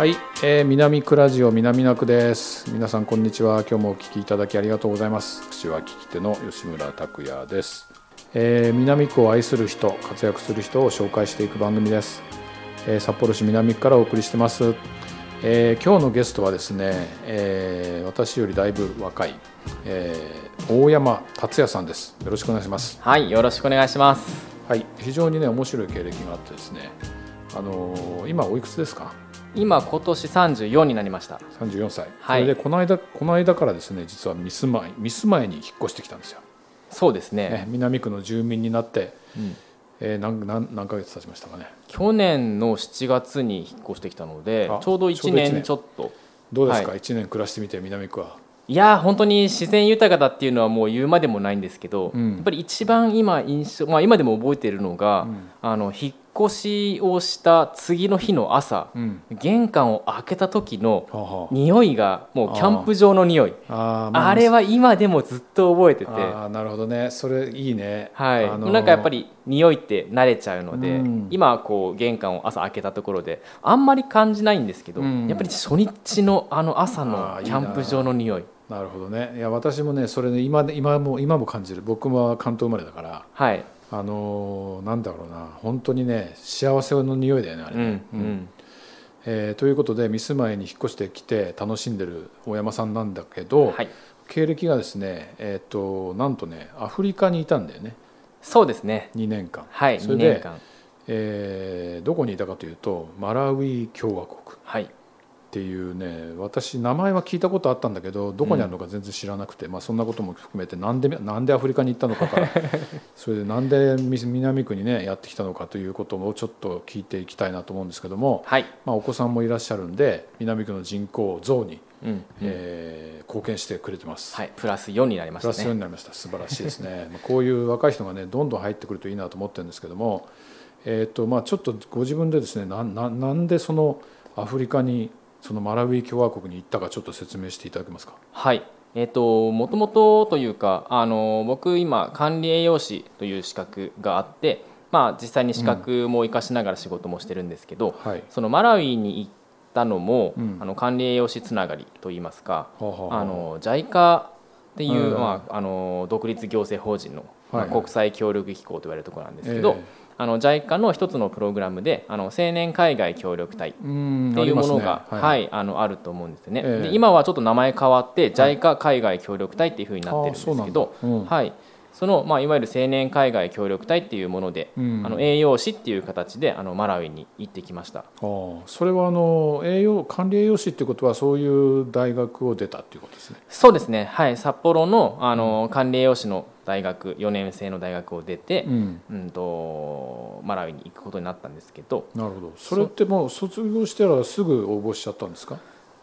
はい、えー、南区ラジオ南区です。皆さんこんにちは。今日もお聞きいただきありがとうございます。私は聞き手の吉村拓也です、えー、南区を愛する人活躍する人を紹介していく番組です、えー、札幌市南区からお送りしてます、えー、今日のゲストはですね、えー、私よりだいぶ若い、えー、大山達也さんです。よろしくお願いします。はいよろしくお願いします。はい非常にね面白い経歴があってですねあのー今おいくつですか？今今年34になりました。34歳、はい。それでこの間この間からですね実はミスマイミスマイに引っ越してきたんですよ、そうですね。ね、南区の住民になって、うん。えー、何何何ヶ月経ちましたかね。去年の7月に引っ越してきたのであちょうど1ちょうど一年。年ちょっと。どうですか、は一1年暮らしてみて南区は。いやー本当に自然豊かだっていうのはもう言うまでもないんですけど、うん。やっぱり一番今印象、まあ、今でも覚えているのが、うん。あの引っ越しをした次の日の朝、うん。玄関を開けた時の匂いがもうキャンプ場の匂い。ああれは今でもずっと覚えてて。あーなるほどね。それいいね。はい、あのー。なんかやっぱり匂いって慣れちゃうので、うん。今こう玄関を朝開けたところであんまり感じないんですけど、うん。やっぱり初日のあの朝あのキャンプ場の匂い。なるほどね。いや私もねそれね今で今も今も感じる。僕は関東生まれだから。はい、あのーなんだろうな。本当にね幸せの匂いだよねあれうんね、うん。えーということでミスマイに引っ越してきて楽しんでる大山さんなんだけど、はい、経歴がですねえっ、となんとねアフリカにいたんだよね。そうですね。2年間。はい2それで年間。えーどこにいたかというとマラウイ共和国。はいっていうね私名前は聞いたことあったんだけどどこにあるのか全然知らなくて、まあ、そんなことも含めてなんでなんでアフリカに行ったのかから それでなんで南区にねやってきたのかということをちょっと聞いていきたいなと思うんですけども、はい、まあ、お子さんもいらっしゃるんで南区の人口増に、うんうん。えー貢献してくれてます。はい、プラス4になりまプラス4したねになりました。素晴らしいですね。まあこういう若い人がねどんどん入ってくるといいなと思ってるんですけども、えーとまあ、ちょっとご自分でですねなんなんなんでそのアフリカにそのマラウイ共和国に行ったかちょっと説明していただけますか？はい。えっ、ともともとというかあの僕今管理栄養士という資格があってまあ実際に資格も生かしながら仕事もしてるんですけど、はい。そのマラウイに行ったのも、うん。あの管理栄養士つながりといいますか、はあの JICA っていう、うんまあ、あの独立行政法人の、まあ国際協力機構と言われるところなんですけど、えあの JICA の一つのプログラムであの青年海外協力隊っていうものが、ありますね。はい。あのあると思うんですよね、ええ。で今はちょっと名前変わって JICA 海外協力隊っていうふうになってるんですけどうん。はい、その、まあ、いわゆる青年海外協力隊っていうもので、うん。あの栄養士っていう形であのマラウイに行ってきました。ああそれはあの栄養管理栄養士っていうことはそういう大学を出たっていうことですね。そうですね、はい、札幌のあの管理栄養士の大学4年生の大学を出て、うん。うん、とマラウイに行くことになったんですけど。なるほど。それってもう卒業してからすぐ応募しちゃったんですか？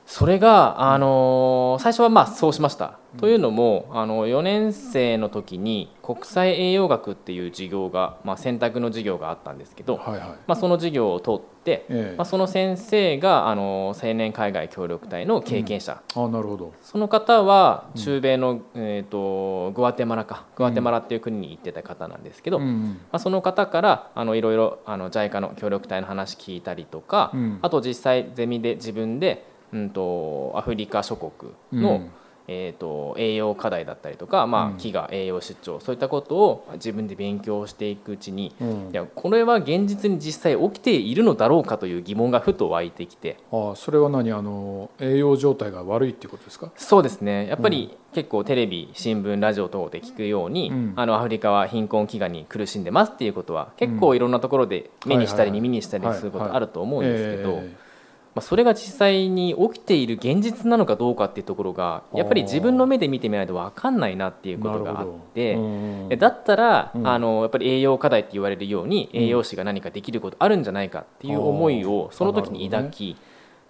それが、あの最初はまあそうしました、というのもあの4年生の時に国際栄養学っていう授業が、まあ、選択の授業があったんですけど、はいはい。まあ、その授業を取って、ええ。まあ、その先生があの青年海外協力隊の経験者、ああなるほど。その方は中米の、えー、とグアテマラか。グアテマラっていう国に行ってた方なんですけど、まうん。あ、その方からあのいろいろあの JICA の協力隊の話聞いたりとか、うん。あと実際ゼミで自分で、うん、とアフリカ諸国の、うん。えー、と栄養課題だったりとか、まあ、うん。飢餓栄養失調そういったことを自分で勉強していくうちにうん。いやこれは現実に実際起きているのだろうかという疑問がふと湧いてきて。ああそれは何？あの栄養状態が悪いっていうことですか？そうですね。やっぱり結構テレビ新聞ラジオ等で聞くように、うん。あのアフリカは貧困飢餓に苦しんでますっていうことは結構いろんなところで目にしたり耳にしたりすることあると思うんですけど、えまあ、それが実際に起きている現実なのかどうかっていうところがやっぱり自分の目で見てみないと分かんないなっていうことがあって。だったら、うん。あのやっぱり栄養課題って言われるように、栄養士が何かできることあるんじゃないかっていう思いをその時に抱き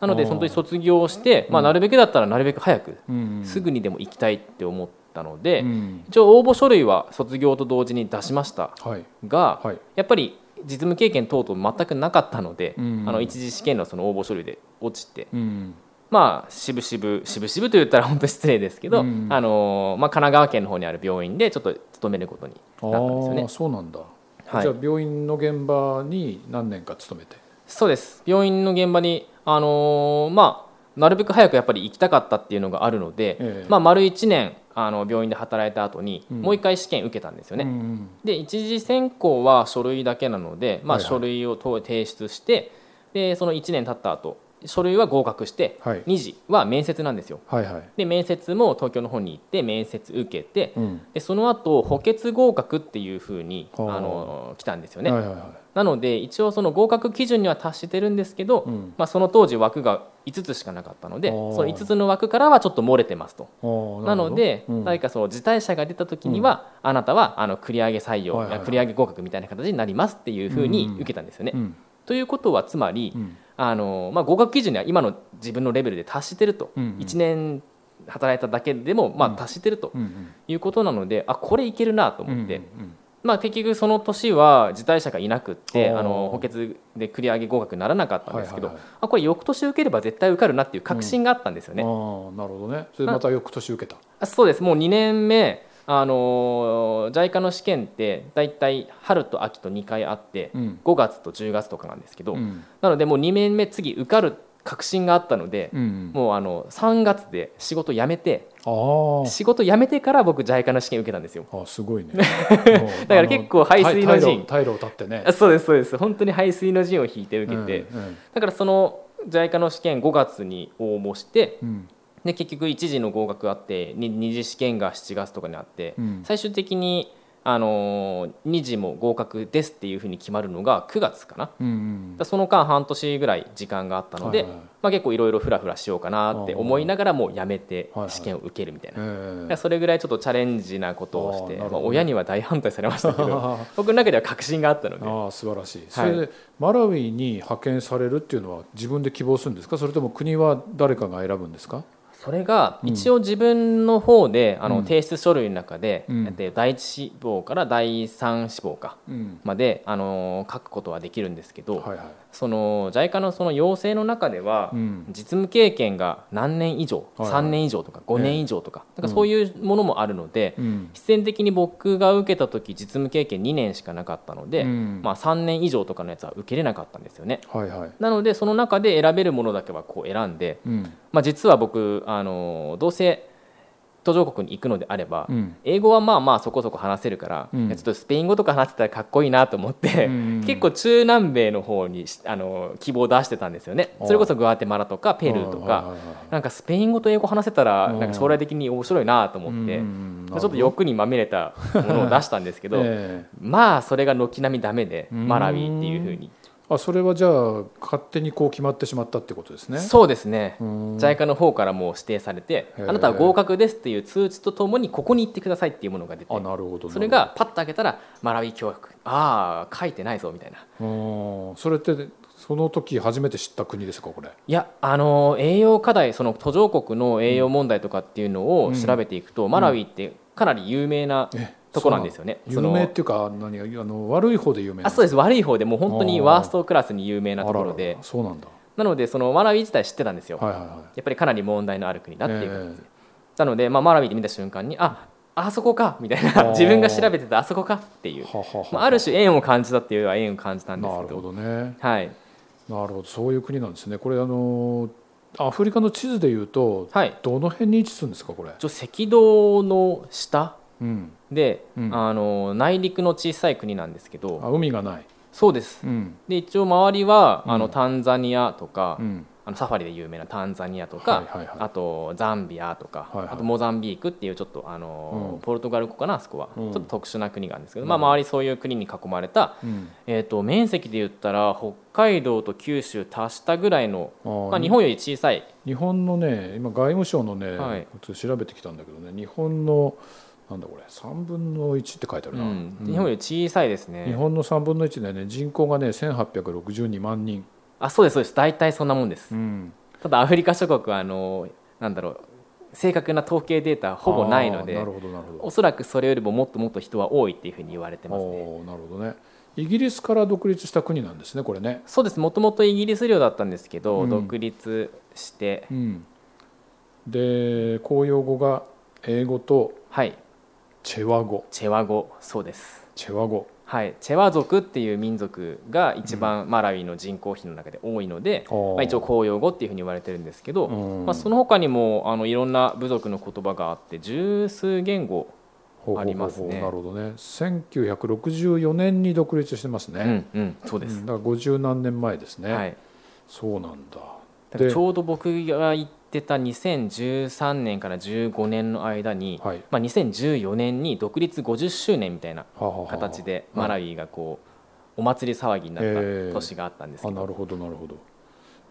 な,、のであー。その時卒業して、まあ、なるべくだったらなるべく早く、うん。すぐにでも行きたいって思ったので、うん。一応応募書類は卒業と同時に出しましたはい。が、はい。やっぱり実務経験等々全くなかったので、うん。あの一次試験のその応募書類で落ちて、うん。まあ渋々渋々と言ったら本当失礼ですけど、うん。あのまあ、神奈川県の方にある病院でちょっと勤めることにあなったんですよね。あ。そうなんだ、はい。じゃあ病院の現場に何年か勤めて？そうです。病院の現場にあのーまあなるべく早くやっぱり行きたかったっていうのがあるので、ええ。まあ、丸1年あの病院で働いた後に、うん。もう一回試験受けたんですよね、うんで一次選考は書類だけなので、まあ、はいはい。書類をと提出してでその1年経った後書類は合格して、はい。2次は面接なんですよ。はいはい。で面接も東京の方に行って面接受けてうん。でその後補欠合格っていうふうにあはあ。の来たんですよね、はいはいはい。なので一応その合格基準には達してるんですけど、うん。まあ、その当時枠が5つしかなかったのでその5つの枠からはちょっと漏れてますと。なので、うん。誰かその辞退者が出た時には、あなたはあの繰り上げ採用、はいはい繰り上げ合格みたいな形になりますっていうふうに受けたんですよね。うん。ということはつまり、うんあのまあ、合格基準には今の自分のレベルで達してると、うんうん。1年働いただけでも、まあ、達してるとうんうん。いうことなので、あこれいけるなと思って、うんうんまあ、結局その年は辞退者がいなくってあの補欠で繰り上げ合格にならなかったんですけど、はいはいはい。あこれ翌年受ければ絶対受かるなっていう確信があったんですよね。ああなるほどね。それでまた翌年受けた。あそうです。もう2年目あの JICA の試験って大体春と秋と2回あって、うん。5月と10月とかなんですけど、うん。なのでもう2年目次受かる確信があったので、うんもうあの3月で仕事辞めて仕事辞めてから僕 JICA の試験受けたんですよ。あすごいね。だから結構排水の陣。退路を立ってね。あそうですそうです。本当に排水の陣を引いて受けて、うんうんだからその JICA の試験5月に応募してうんで結局1次の合格あってに二次試験が7月とかにあって、うん。最終的に、あのー2次も合格ですっていうふうに決まるのが9月かな、うんうん。らその間半年ぐらい時間があったので、はいはいまあ、結構いろいろフラフラしようかなって思いながらもうやめてはいはい。試験を受けるみたいな、えだかえらそれぐらいちょっとチャレンジなことをして、まあ、親には大反対されましたけどあ 僕の中では確信があったので。あ素晴らしい。それでマラウィに派遣されるっていうのは自分で希望するんですか？それとも国は誰かが選ぶんですか？それが一応自分の方で、あうん。の提出書類の中で、うん。えっと第一志望から第三志望かうん。まで、あのー書くことはできるんですけど、はいはいその JICA のその要請の中では、うん。実務経験が何年以上、はいはい。3年以上とか5年以上とか,、なんかそういうものもあるので、うん。必然的に僕が受けた時実務経験2年しかなかったので、うん。まあ、3年以上とかのやつは受けれなかったんですよね。はいはい。なのでその中で選べるものだけはこう選んで、うん。まあ、実は僕あのどうせ途上国に行くのであれば、うん。英語はまあまあそこそこ話せるから、うん。ちょっとスペイン語とか話してたらかっこいいなと思って、うん結構中南米の方にしあの希望を出してたんですよね。それこそグアテマラとかペルーとか、なんかスペイン語と英語話せたらうん。なんか将来的に面白いなと思って、うんちょっと欲にまみれたものを出したんですけど、ええ。まあそれが軒並みダメで、うん。マラウィっていうふうにあそれはじゃあ勝手にこう決まってしまったってことですね。そうですね、うん。JICA の方からもう指定されてあなたは合格ですっていう通知とともにここに行ってくださいっていうものが出てあなるほどそれがパッと開けたらマラウィ教育。ああ書いてないぞみたいな。うん。それってその時初めて知った国ですかこれ？いやあの栄養課題その途上国の栄養問題とかっていうのを調べていくと、マラウィってかなり有名なえとこなんですよね。有名っていうか何あの悪い方で有名あそうでです。悪い方でもう本当にワーストクラスに有名なところで。らそうなんだ。なのでそのマラウィ自体知ってたんですよ、はいはいはい。やっぱりかなり問題のある国だっていうことで、え。なので、まあ、マラウィで見た瞬間にああそこかみたいな。自分が調べてたあそこかっていう、はははまあ、ある種縁を感じたっていうのは縁を感じたんですなるほけどどね。はい。なるほど。そういう国なんですね。これあのアフリカの地図でいうとはい。どの辺に位置するんですかこれ？赤道の下うんで、うん。あの内陸の小さい国なんですけど。あ海がない。そうです。うん。で一応周りは、うん。あのタンザニアとか、うん。あのサファリで有名なタンザニアとか、はいはいはい。あとザンビアとか、はいはい。あとモザンビークっていうちょっとあの、うん。ポルトガル国かなあそこは、うん。ちょっと特殊な国があるんですけど、うん。まあ、周りそういう国に囲まれた、うん。えー、と面積で言ったら北海道と九州足したぐらいの、まあ、日本より小さい。日本のね今外務省のね、はい。調べてきたんだけどね日本のなんだこれ3分の1って書いてあるな、うん。うん日本より小さいですね。日本の3分の1でね。人口がね1862万人、あそうですそうです。大体そんなもんです。うん、ただアフリカ諸国はあのなんだろう正確な統計データほぼないのでなるほどなるほど。おそらくそれよりももっともっと人は多いっていうふうに言われてますね。なるほどね。イギリスから独立した国なんですねこれね、そうです。もともとイギリス領だったんですけど、うん。独立して。うん、で公用語が英語とはいチェワ語。チェワ語。そうです。チェワ語。はい、チェワ族っていう民族が一番マラウイの人口比の中で多いので、あー。まあ、一応公用語っていうふうに言われてるんですけど、うん。まあ、その他にもあのいろんな部族の言葉があって十数言語、ありますね。なるほどね。1964年に独立してますうね、んうん、そうです、うん。だから50何年前ですね、はい、そうなんだ。だちょうど僕が行ってた2013年から15年の間に、はい。まあ、2014年に独立50周年みたいな形ではい。マラウイがこうお祭り騒ぎになっええ。た年があったんですけど、あなるほどなるほど。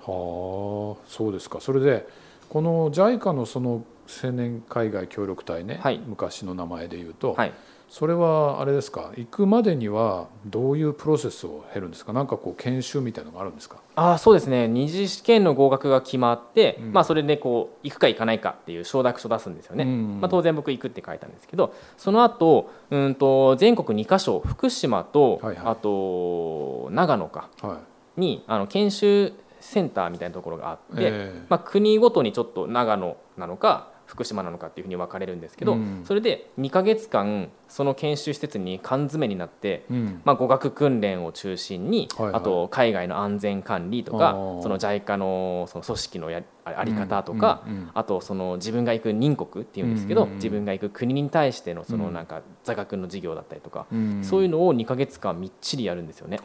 はあそうですか。それでこの JICA のその青年海外協力隊ね、はい。昔の名前で言うと、はい、それはあれですか？行くまでにはどういうプロセスを経るんですか？なんかこう研修みたいなのがあるんですか？あーそうですね。二次試験の合格が決まって、うん。まあ、それでこう行くか行かないかっていう承諾書出すんですよね、うんまあ、当然僕行くって書いたんですけどその後うんと全国2カ所福島と、はいはい。あと長野かはい。にあの研修センターみたいなところがあって、ええ。まあ、国ごとにちょっと長野なのか福島なのかっていうふうに分かれるんですけど、うん。それで2ヶ月間その研修施設に缶詰になってうん。まあ、語学訓練を中心に、はいはい。あと海外の安全管理とあかー。その JICA のその組織のやあり方とか、うんうんあとその自分が行く任国っていうんですけど、自分が行く国に対してのそのうんなん。か座学の授業だったりとか、うん。そういうのを2ヶ月間みっちりやるんですよね。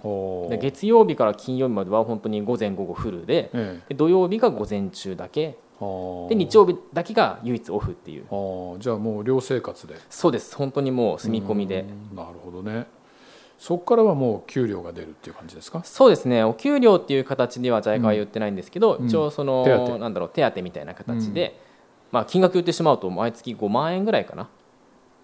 月曜日から金曜日までは本当に午前午後フルでえ。で土曜日が午前中だけで日曜日だけが唯一オフっていう。はあじゃあもう寮生活で。そうです本当にもう住み込みで。うん。なるほどね。そこからはもう給料が出るっていう感じですか？そうですね。お給料っていう形では JICA は言ってないんですけど、うん。一応その手当なんだろう手当みたいな形で、まあ、金額言ってしまうと毎月5万円ぐらいかな。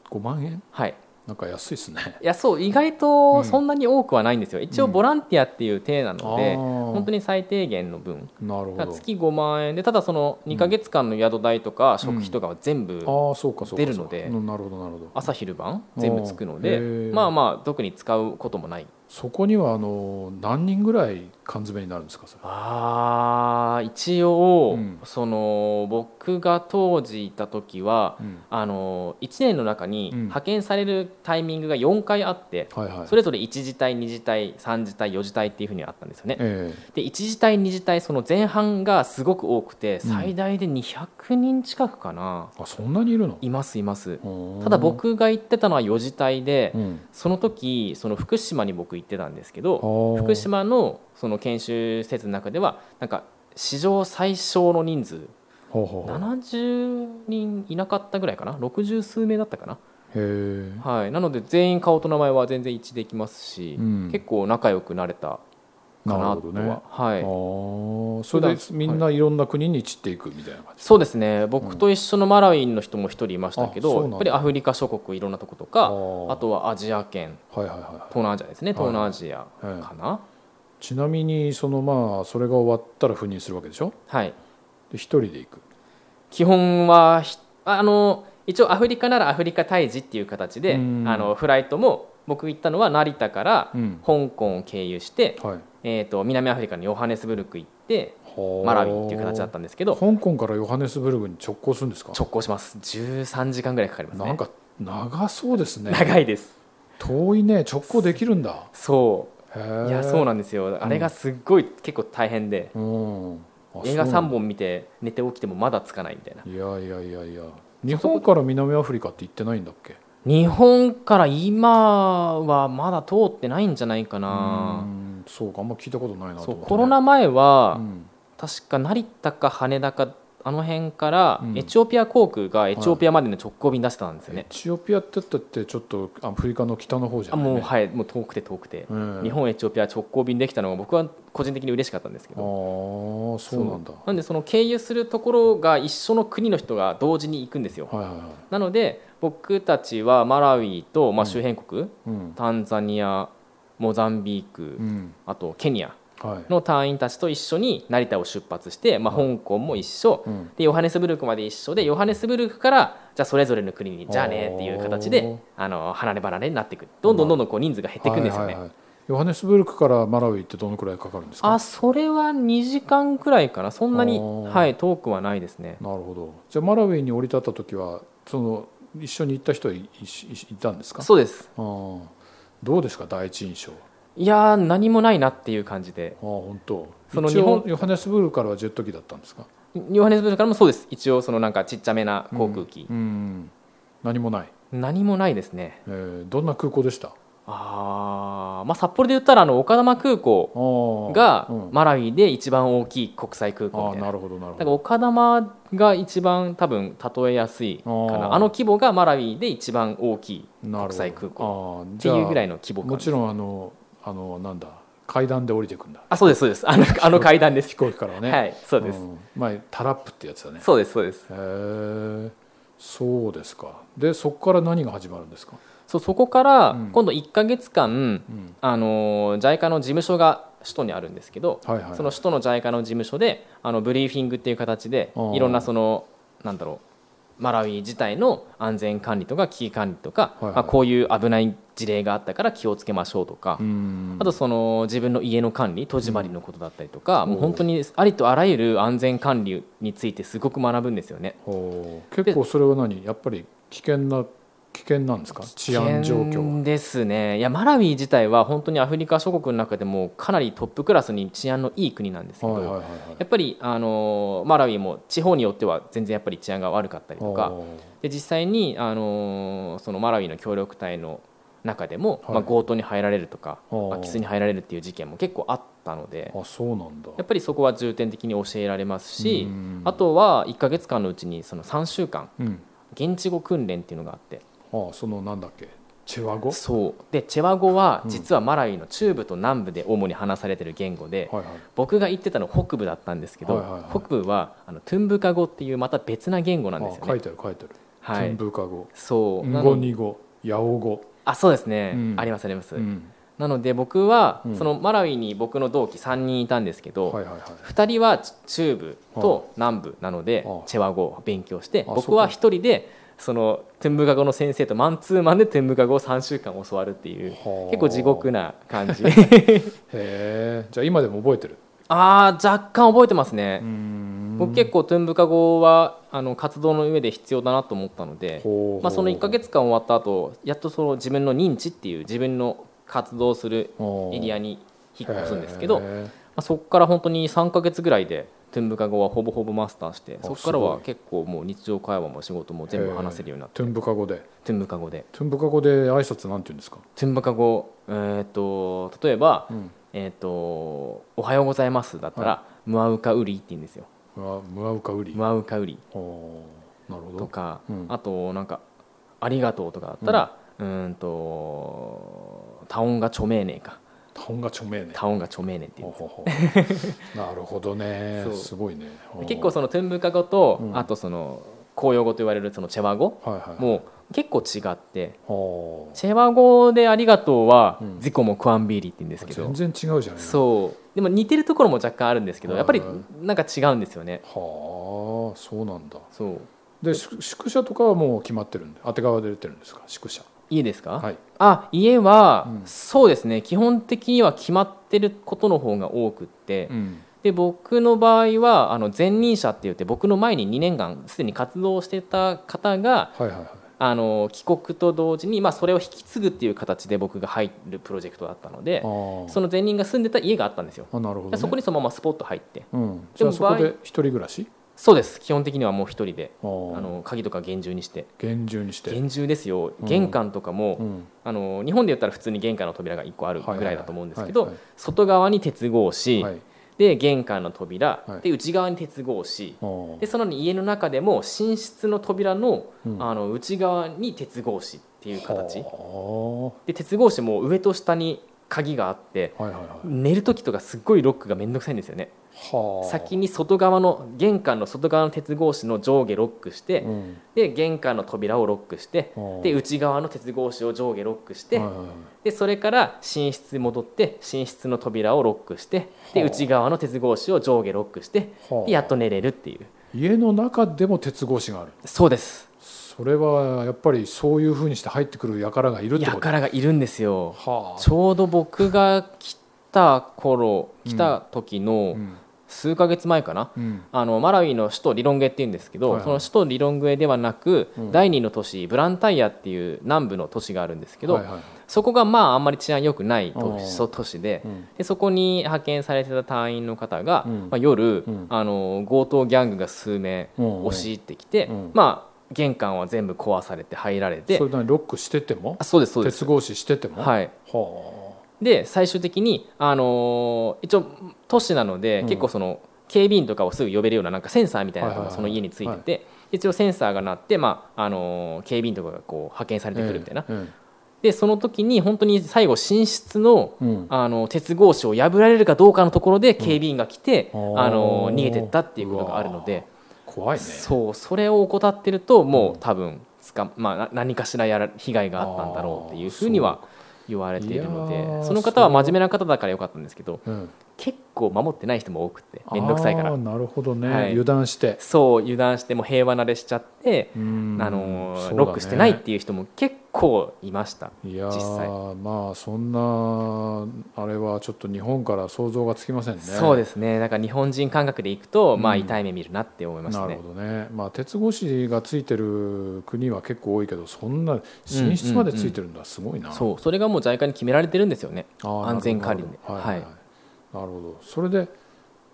5万円？はいなんか安いですね。いやそう意外とそんなに多くはないんですよ、一応ボランティアっていう体なので、本当にに最低限の分。なるほど。月5万円でただその2か月間の宿代とか食費とかは全部ああそうかそうか出るのでなるほどなるほど。朝昼晩全部つくのでまあまあ特に使うこともないそこにはあの何人ぐらい缶詰になるんですかそれ？あー一応、うん。その僕が当時いた時はうん。あの1年の中にうん。派遣されるタイミングが4回あって、はいはい。それぞれ1次隊2次隊3次隊4次隊っていうふうにあったんですよね。えで1次隊2次隊その前半がすごく多くてうん。最大で200人近くかな、えあそんなにいるの？いますいます。うんただ僕が行ってたのは4次隊で、うん。その時その福島に僕行ってたんですけど福島のその研修施設の中ではなんか史上最小の人数ほうほうほう。70人いなかったぐらいかな？60数名だったかな、はい、なので全員顔と名前は全然一致できますし、うん。結構仲良くなれたかなとは、ね。はい、それでみんない。ろんな国に散っていくみたいな感じそうですね。僕と一緒のマラウイの人も一人いましたけど、やっぱりアフリカ諸国いろんなとことかー。あとはアジア圏。はいはいはい東南アジアですね。東南アジアはいかなちなみにそのまあそれが終わったら赴任するわけでしょ？はい。で一人で行く？基本はひあの一応アフリカならアフリカ退治っていう形でうん。あのフライトも僕行ったのは成田からうん。香港を経由して、はい。えー、と南アフリカのヨハネスブルク行ってはあマラウイっていう形だったんですけど香港からヨハネスブルグに直行するんですか？直行します。13時間ぐらいかかりますね。なんか長そうですね。長いです。遠いね。直行できるんだ。そへういやそうななんですよ。あれがすっごい結構大変で。うん。あ映画3そう。なんだ本見て寝て起きてもまだつかないみたいな。いやいやいやいや。日本から南アフリカって行ってないんだっけ？日本から今はまだ通ってないんじゃないかな。うんそうかあんま聞いたことないなとそう思ってね。コロナ前は、うん。確か成田か羽田かあの辺からうん。エチオピア航空がエチオピアまでの直行便出してたんですよね。エ、チオピアって言ったってちょっとアフリカの北の方じゃあない、ね、もうはいもう遠くて遠くて、うん。日本エチオピア直行便できたのが僕は個人的に嬉しかったんですけああどそうなんだ。なんでその経由するところが一緒の国の人が同時に行くんですよ。はいはいはい。なので僕たちはマラウイと、まあ、周辺国、うん。タンザニアモザンビーク、うん。あとケニア。はいの隊員たちと一緒に成田を出発して、まあ、香港も一緒、うん。でヨハネスブルクまで一緒でヨハネスブルクからじゃあそれぞれの国にじゃあねっていう形であの離れ離れになっていくどんどんどんどんこう人数が減っていくんですよね、はいはいはい。ヨハネスブルクからマラウイってどのくらいかかるんですか？あそれは2時間くらいかな。そんなに、はい、遠くはないですね。なるほど。じゃあマラウイに降り立った時はその一緒に行った人はいいいいたんですか？そうです。ああどうですか？第一印象いやー何もないなっていう感じで。ああ本当。その日本ヨハネスブルクからはジェット機だったんですか？ヨハネスブルクからもそうです。一応そのなんかちっちゃめな航空機、うん。何もない、何もないですね。えーどんな空港でした？あーまあ札幌で言ったらあの岡玉空港がうん。マラウイで一番大きい国際空港みたいな。るほどなるほだからど岡玉が一番多分例えやすいかな。あの規模がマラウイで一番大きい国際空港っていうぐらいのの規模感もちろんあのあのなんだ階段で降りてくんだ。あそうですそうです。あの あの階段です。飛行機からはね。はいそうです、ん。まあタラップってやつだね。そうですそうです。へえそうですか。でそこから何が始まるんですか、そうそこからうん。今度1か月間、うん、あの JICA の事務所が首都にあるんですけど、はいはいその首都の JICA の事務所であのブリーフィングっていう形でいろんなそのなんだろうマラウイ自体の安全管理とか危機管理とか、はいはい。まあ、こういう危ない事例があったから気をつけましょうとか、うん。あとその自分の家の管理戸締まりのことだったりとか、うん。もう本当にありとあらゆる安全管理についてすごく学ぶんですよね。結構それは何？やっぱり危険な危険なんですか？治安状況ですね。いやマラウイ自体は本当にアフリカ諸国の中でもかなりトップクラスに治安のいい国なんですけど、はいはいはいはい。やっぱりあのマラウイも地方によっては全然やっぱり治安が悪かったりとかで実際にあのそのマラウイの協力隊の中でも、はい。まあ、強盗に入られるとか空き巣に入られるっていう事件も結構あったのであそうなんだ。やっぱりそこは重点的に教えられますしうんあとは1か月間のうちにその3週間うん。現地語訓練っていうのがあってあそのなんだっけ？チェワ語そう。でチェワ語はうん。実はマラウイの中部と南部で主に話されてる言語ではいはい。僕が言ってたの北部だったんですけど、はいはいはい。北部はあのトゥンブカ語っていうまた別な言語なんですよあ書いね。てある書いてある。はい。テン、ブカ語そう。ンゴニ語ヤオ語あそうですね、うん。ありますあります、うん。なので僕は、うん。そのマラウイに僕の同期3人いたんですけど、はいはいはい。2人は中部と南部なので、はあ。チェワ語を勉強してあ僕は1人でそのトゥンブカ語の先生とマンツーマンでトゥンブカ語を3週間教わるっていうはあ結構地獄な感じ。へえ。じゃあ今でも覚えてる？あー若干覚えてますね、ん。僕結構トゥンブカ語はあの活動の上で必要だなと思ったので、まあ、その1か月間終わった後やっとその自分の認知っていう自分の活動するエリアに引っ越すんですけど、まへあ、そこから本当に3か月ぐらいでンブカ語はほぼほぼマスターしてあそこからは結構もう日常会話も仕事も全部話せるようになって。トゥンブカ語で？トゥンブカ語で。トゥンブカ語で挨拶なんて言うんですか？トゥンブカ語、えー、と例えば、うん。えーと「おはようございます」だったら「ムアウカウリ」って言うんですよ。ムアウカウリムアウカウリなるほど。とか、うん。あとなんか「ありがとう」とかだったら「うーんとタオンが著名ねえかタが著名ね。タが著名ねっていう。なるほどね。すごいね。結構そのトゥンブカ語と、うん。あとその公用語と言われるそのチェワ語はいはい。も結構違って。チェワ語で「ありがとう」はうん「ゼコもクアンビーリ」って言うんですけど。全然違うじゃない。そう。でも似てるところも若干あるんですけどやっぱりはいなんか違うんですよね。はあそうなんだ。そう。で宿宿舎とかはもう決まってるんで当て側で出てるんですか？宿舎いいですか、はい。あ家は、うん。そうですね。基本的には決まってることの方が多くって、うん。で僕の場合はあの前任者って言って僕の前に2年間すでに活動してた方がはいはいはい。あの帰国と同時に、まあ、それを引き継ぐっていう形で僕が入るプロジェクトだったのでその前任が住んでた家があったんですよ。あなるほど、ね、でそこにそのままスポット入って。うん、じゃあでもそこで一人暮らし？そうです。基本的にはもう一人であの鍵とか厳重にして。厳重にして。厳重ですよ。うん。玄関とかも、うん。あの日本で言ったら普通に玄関の扉が1個あるぐらいだと思うんですけど外側に鉄格子、はい。で玄関の扉、はい。で内側に鉄格子でその家の中でも寝室の扉の,、うん。あの内側に鉄格子っていう形。はで鉄格子も上と下に鍵があってあはいはいはい。寝る時とかすっごいロックがめんどくさいんですよね。はあ先に外側の玄関の外側の鉄格子の上下ロックして、うん。で玄関の扉をロックしてあ。ーで内側の鉄格子を上下ロックして、はいはいはい。でそれから寝室に戻って寝室の扉をロックしてではあ。内側の鉄格子を上下ロックしてはあ。でやっと寝れるっていう。家の中でも鉄格子があるそうです。それはやっぱりそういうふうにして入ってくる輩がいるってこと？輩がいるんですよ。はあ。ちょうど僕が来た頃来た時の、うん数ヶ月前かな。うん。あのマラウイの首都リロンゲっていうんですけど、はいはい。その首都リロンゲではなく、うん。第二の都市ブランタイヤっていう南部の都市があるんですけど、はいはい。そこがまああんまり治安良くない都市都市でうん。でそこに派遣されてた隊員の方が、うん。まあ、夜、うん。あの強盗ギャングが数名うん。押し入ってきて、うん。まあ、玄関は全部壊されて入られてそれロックしてても？あそうですそうです。鉄格子してても？はい。はで最終的に、あのー一応都市なので、うん。結構その警備員とかをすぐ呼べるようななんかセンサーみたいなのはいはいはい。がその家についてて、一応センサーが鳴って、まああのー警備員とかがこう派遣されてくるみたいな、えでその時に本当に最後寝室のあの鉄格子を破られるかどうかのところで警備員が来て、うん。あのあー逃げてったっていうことがあるので。怖いね。そうそれを怠ってるともうんう多分つか、まあ、な何かしらやら被害があったんだろうっていうふうには言われているのでその方は真面目な方だからよかったんですけどう。ん。結構守ってない人も多くて面倒くさいから。なるほどね、はい。油断して。そう油断してもう平和慣れしちゃって、うん。あのね。ロックしてないっていう人も結構いました。いや実際。ーまあそんなあれはちょっと日本から想像がつきませんね。そうですね。だから日本人感覚でいくと、まあうん痛い目見るなって思いましたね。なるほどね、まあ、鉄格子がついてる国は結構多いけどそんな寝室までついてるんだ。すごいな、そう。それがもう JICA に決められてるんですよね。安全管理で。はいはいはなるほど。それで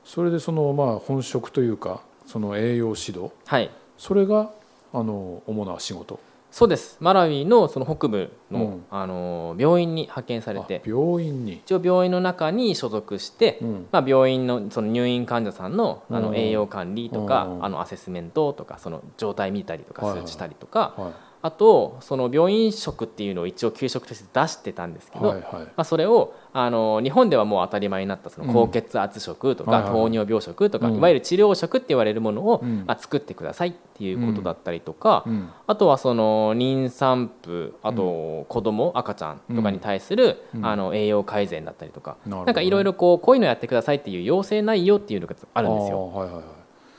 それでそのまあ本職というかその栄養指導。はい。それがあの主な仕事そうです。マラウイのその北部の、うん。あの病院に派遣されあて病院に、一応病院の中に所属して、うん。まあ、病院のその入院患者さんのあうん。の栄養管理とか、うん。あのアセスメントとかその状態見たりとかはいはい。数値したりとか、はあとその病院食っていうのを一応給食として出してたんですけい、ど、はいはい。まあ、それをあの日本ではもう当たり前になったその高血圧食とか、はいはい。糖尿病食とか、うん。いわゆる治療食って言われるものを、うん。まあ、作ってくださいっていうことだったりとか、うん。あとはその妊産婦あと子供、赤ちゃんとかに対する、うん。あの栄養改善だったりとか、なんかいろいろこうこういうのやってくださいっていう要請内容っていうのがあるんですよ。はいはいはい。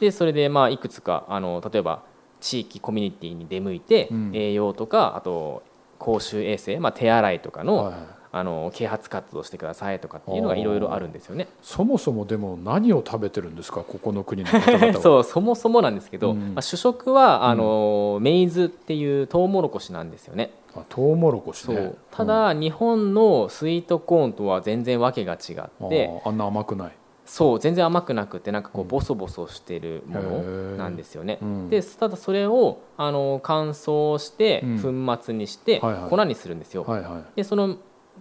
でそれでまあいくつかあの例えば地域コミュニティに出向いて、うん。栄養とかあと公衆衛生、まあ、手洗いとかの,、あの啓発活動してくださいとかっていうのがいろいろあるんですよね。そもそもでも何を食べてるんですか？ここの国の 方々は。そうそもそもなんですけど、うん。まあ、主食はあの、メイズっていうトウモロコシなんですよね。あトウモロコシね。そう。ただ、日本のスイートコーンとは全然わけが違うんってあんな甘くないそう全然甘くなくてなんかこううん。ボソボソしてるもへのー。なんですよね。うん。でただそれをあの乾燥してうん。粉末にして粉にするんですよ。でその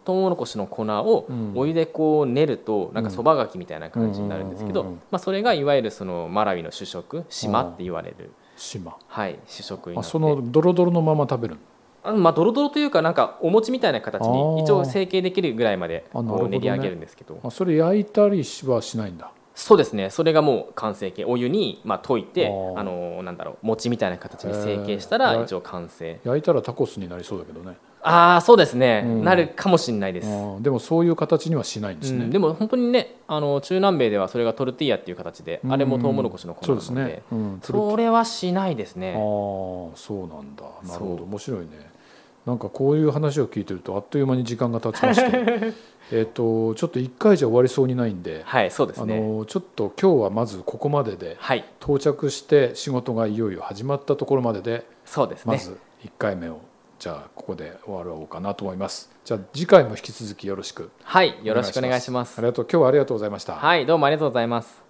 トウモロコシの粉をうん。お湯でこう練るとなんかそばがきみたいな感じになるんですけどまあそれがいわゆるそのマラウィの主食島って言われる。島。はい主食になって。あそのドロドロのまま食べるの？あのまあドロドロというかなんかお餅みたいな形に一応成形できるぐらいまでこう練り上げるんですけど。あそれ焼いたりはしないんだ。そうですね。それがもう完成形。お湯にまあ溶いてあのなんだろう餅みたいな形に成形したら一応完成。焼いたらタコスになりそうだけどねああそうですね、うん。なるかもしれないです、でもそういう形にはしないんですね、うんでも本当にねあの中南米ではそれがトルティーヤっていう形で、うん。あれもトウモロコシの粉なのでそうですね、それはしないですあね。あそうなんだ。なるほど。面白いね。なんかこういう話を聞いてるとあっという間に時間が経ちまして。えっとちょっと1回じゃ終わりそうにないんで、はいそうですあねのちょっと今日はまずここまでではい。到着して仕事がいよいよ始まったところまででそうですね。まず1回目をじゃあここで終わろうかなと思います。じゃあ次回も引き続きよろしく。はいよろしくお願いします。ありがとう今日はありがとうございました。はいどうもありがとうございます。